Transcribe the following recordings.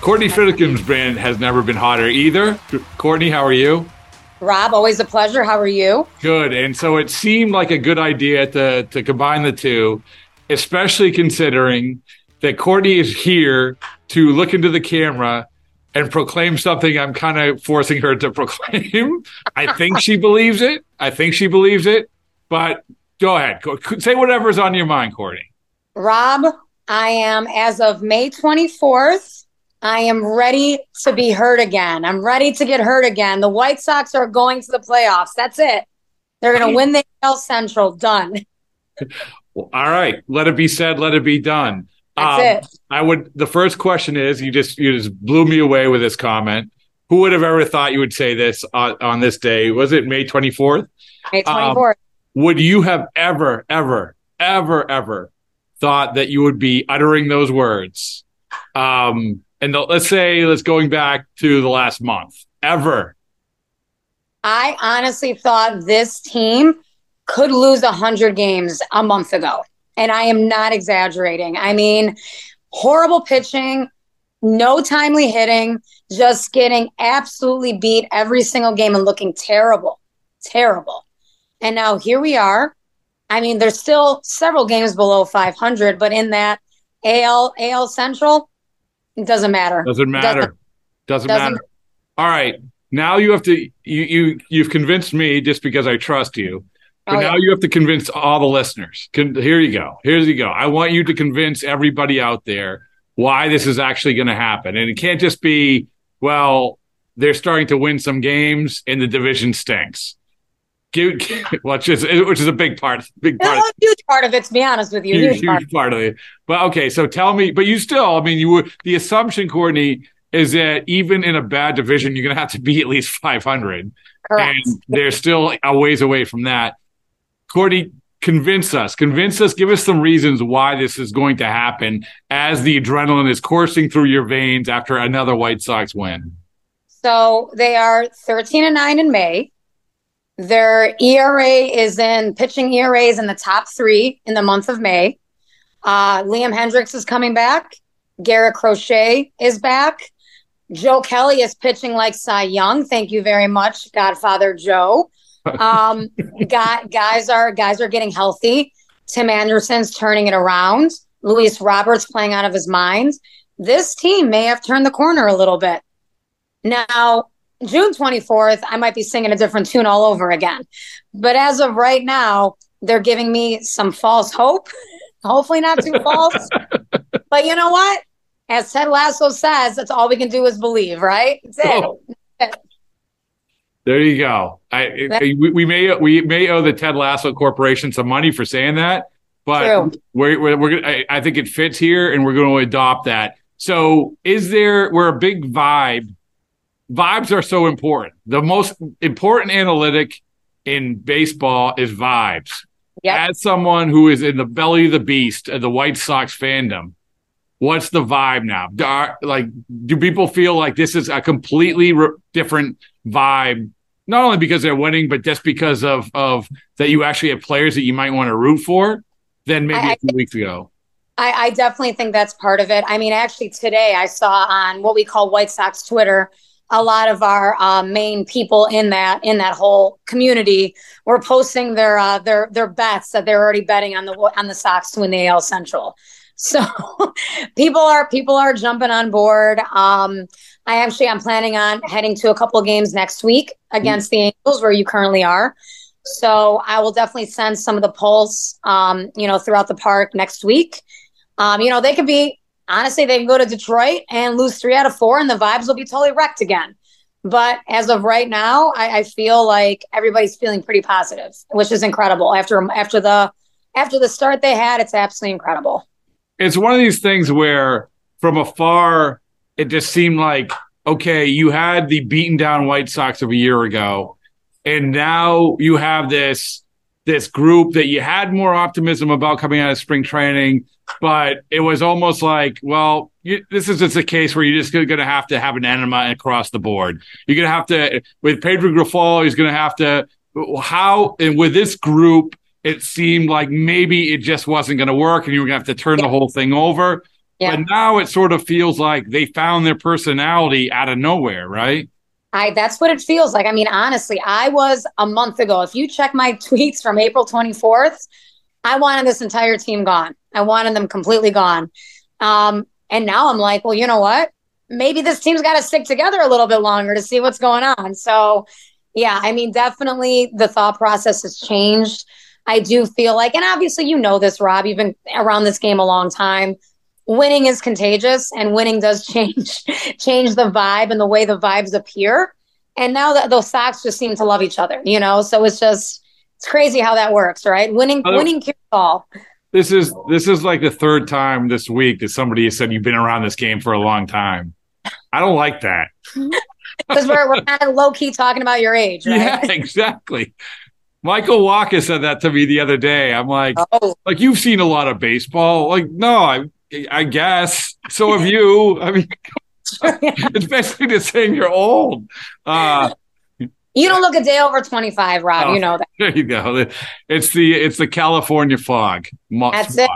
Courtney Finnicum's brand has never been hotter either. Courtney, how are you? Rob, always a pleasure. How are you? Good. And so it seemed like a good idea to, to combine the two, especially considering that Courtney is here to look into the camera and proclaim something I'm kind of forcing her to proclaim. I think she believes it. I think she believes it. But go ahead. Say whatever's on your mind, Courtney. Rob, I am, as of May 24th, I am ready to be hurt again. I'm ready to get hurt again. The White Sox are going to the playoffs. That's it. They're going to win the AL Central. Done. Well, all right. Let it be said. Let it be done. That's um, it. I would. The first question is: you just you just blew me away with this comment. Who would have ever thought you would say this on, on this day? Was it May twenty fourth? May twenty fourth. Um, would you have ever, ever, ever, ever thought that you would be uttering those words? Um, and the, let's say let's going back to the last month ever. I honestly thought this team could lose 100 games a month ago. And i am not exaggerating. I mean horrible pitching no timely hitting just getting absolutely beat every single game and looking terrible terrible. And now here we are. I mean there's still several games below 500 but in that al al central it doesn't matter. Doesn't matter. Doesn't, doesn't, doesn't matter. All right. Now you have to you you you've convinced me just because I trust you. But oh, now yeah. you have to convince all the listeners. Can, here you go. Here you go. I want you to convince everybody out there why this is actually going to happen. And it can't just be, well, they're starting to win some games and the division stinks. Which is which is a big part, big part, a huge part of it. To be honest with you, huge, huge, part. part of it. But okay, so tell me, but you still, I mean, you were the assumption, Courtney, is that even in a bad division, you're going to have to be at least 500, Correct. and they're still a ways away from that. Courtney, convince us, convince us, give us some reasons why this is going to happen as the adrenaline is coursing through your veins after another White Sox win. So they are 13 and 9 in May. Their ERA is in pitching ERAs in the top three in the month of May. Uh, Liam Hendriks is coming back. Garrett Crochet is back. Joe Kelly is pitching like Cy Young. Thank you very much, Godfather Joe. Um, got, guys are guys are getting healthy. Tim Anderson's turning it around. Luis Robert's playing out of his mind. This team may have turned the corner a little bit. Now, June 24th, I might be singing a different tune all over again. But as of right now, they're giving me some false hope. Hopefully, not too false. but you know what? As Ted Lasso says, that's all we can do is believe, right? Oh. There you go. I, we, we, may we may owe the Ted Lasso Corporation some money for saying that, but True. we're, we're, we're I, I think it fits here, and we're going to adopt that. So, is there? We're a big vibe vibes are so important. The most important analytic in baseball is vibes. Yep. As someone who is in the belly of the beast of the White Sox fandom, what's the vibe now? Are, like, do people feel like this is a completely re- different vibe? Not only because they're winning, but just because of of that you actually have players that you might want to root for than maybe I, a few weeks ago. I, I definitely think that's part of it. I mean, actually, today I saw on what we call White Sox Twitter a lot of our uh, main people in that in that whole community were posting their uh, their their bets that they're already betting on the on the Sox to win the AL Central. So people are people are jumping on board. Um, I actually I'm planning on heading to a couple of games next week against the Angels, where you currently are. So I will definitely send some of the polls, um, you know, throughout the park next week. Um, you know, they could be honestly, they can go to Detroit and lose three out of four, and the vibes will be totally wrecked again. But as of right now, I, I feel like everybody's feeling pretty positive, which is incredible. After after the after the start they had, it's absolutely incredible. It's one of these things where from afar, it just seemed like okay, you had the beaten down White Sox of a year ago, and now you have this this group that you had more optimism about coming out of spring training, but it was almost like, well, you, this is just a case where you're just going to have to have an enema across the board. You're going to have to, with Pedro Grifol, he's going to have to, how, and with this group, it seemed like maybe it just wasn't going to work and you were going to have to turn yeah. the whole thing over. Yeah. But now it sort of feels like they found their personality out of nowhere, right? I that's what it feels like. I mean, honestly, I was a month ago. If you check my tweets from April 24th, I wanted this entire team gone. I wanted them completely gone. Um, and now I'm like, well, you know what? Maybe this team's got to stick together a little bit longer to see what's going on. So, yeah, I mean, definitely the thought process has changed. I do feel like, and obviously, you know this, Rob. You've been around this game a long time winning is contagious and winning does change change the vibe and the way the vibes appear and now that those Sox just seem to love each other you know so it's just it's crazy how that works right winning winning cures all this is this is like the third time this week that somebody has said you've been around this game for a long time i don't like that because we're, we're kind of low-key talking about your age right? yeah exactly Michael Walker said that to me the other day. I'm like, oh. like you've seen a lot of baseball. Like, no, I I guess. So have you. I mean, it's basically just saying you're old. Uh, you don't look a day over 25, Rob. Oh, you know that. There you go. It's the it's the California fog. That's it.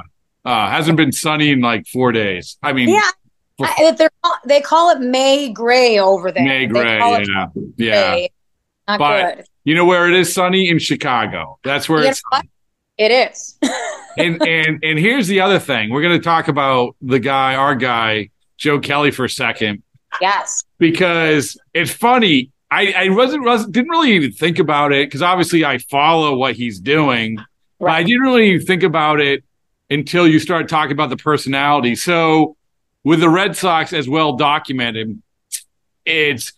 Uh, hasn't been sunny in like four days. I mean, yeah. I, they call it May gray over there. May gray, yeah, yeah. Not but good. you know where it is sunny in Chicago. That's where you it's. It is. and and and here's the other thing. We're going to talk about the guy, our guy, Joe Kelly, for a second. Yes. Because it's funny. I, I wasn't, wasn't didn't really even think about it because obviously I follow what he's doing, right. but I didn't really think about it until you start talking about the personality. So with the Red Sox as well documented, it's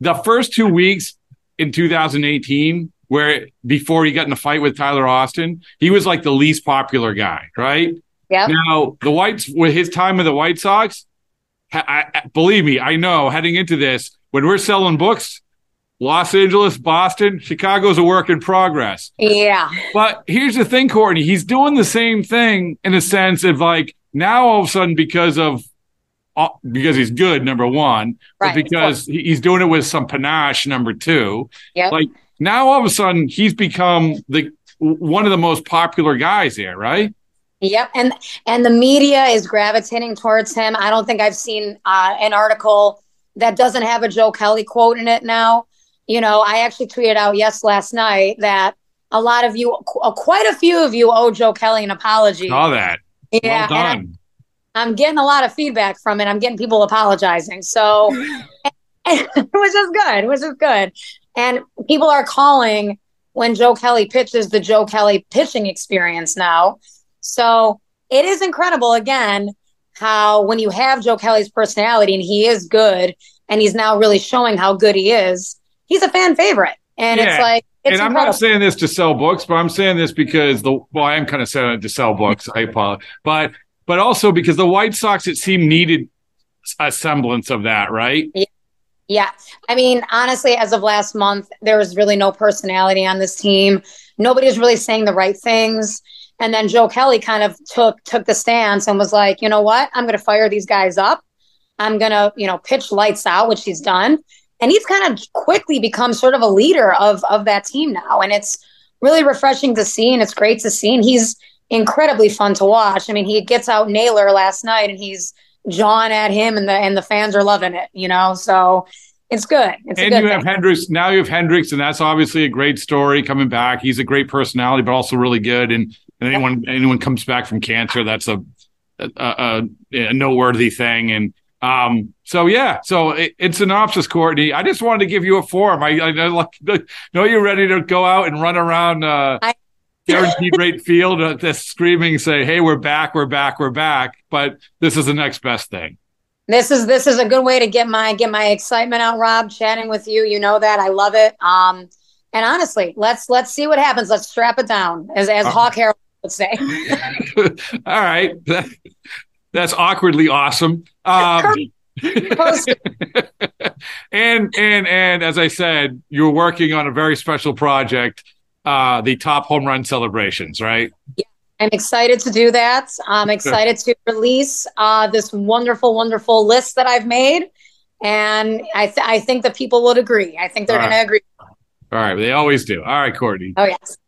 the first two weeks in 2018 where before he got in a fight with Tyler Austin, he was like the least popular guy, right? Yeah. Now the Whites, with his time with the White Sox, I, I, believe me, I know heading into this, when we're selling books, Los Angeles, Boston, Chicago's a work in progress. Yeah. But here's the thing, Courtney, he's doing the same thing in a sense of like now all of a sudden because of uh, because he's good, number one, right, but because he's doing it with some panache, number two. Yeah. Like now all of a sudden he's become the one of the most popular guys there, right? Yep, and and the media is gravitating towards him. I don't think I've seen uh, an article that doesn't have a Joe Kelly quote in it now. You know, I actually tweeted out yes last night that a lot of you, quite a few of you, owe Joe Kelly an apology. Saw that. Yeah, well I'm, I'm getting a lot of feedback from it. I'm getting people apologizing. So, which is good, which is good. And people are calling when Joe Kelly pitches the Joe Kelly pitching experience now. So it is incredible again how when you have Joe Kelly's personality and he is good and he's now really showing how good he is, he's a fan favorite. And yeah. it's like it's and I'm not saying this to sell books, but I'm saying this because the well, I am kind of saying it to sell books. I apologize, but but also because the White Sox, it seemed needed a semblance of that, right? Yeah. Yeah. I mean, honestly, as of last month, there was really no personality on this team. Nobody was really saying the right things. And then Joe Kelly kind of took took the stance and was like, you know what? I'm gonna fire these guys up. I'm gonna, you know, pitch lights out, which he's done. And he's kind of quickly become sort of a leader of of that team now. And it's really refreshing to see and it's great to see. And he's incredibly fun to watch. I mean, he gets out Naylor last night and he's jawing at him and the and the fans are loving it, you know. So it's good. It's and good you have Hendriks now. You have Hendriks, and that's obviously a great story coming back. He's a great personality, but also really good. And, and anyone anyone comes back from cancer, that's a a, a, a noteworthy thing. And um, so yeah, so it, it's synopsis, Courtney. I just wanted to give you a form. I, I, I know you're ready to go out and run around uh, I- guaranteed rate field, uh, just screaming, say, "Hey, we're back, we're back, we're back!" But this is the next best thing. This is this is a good way to get my get my excitement out, Rob. Chatting with you, you know that I love it. Um, and honestly, let's let's see what happens. Let's strap it down, as as uh, Hawk Harrelson would say. All right, that's awkwardly awesome. Um, and and and as I said, you're working on a very special project, uh, the top home run celebrations, right? Yeah, I'm excited to do that. I'm excited to release uh, this wonderful, wonderful list that I've made, and I th- I think that people would agree. I think they're going to agree. All right, they always do. All right, Courtney. Oh yes.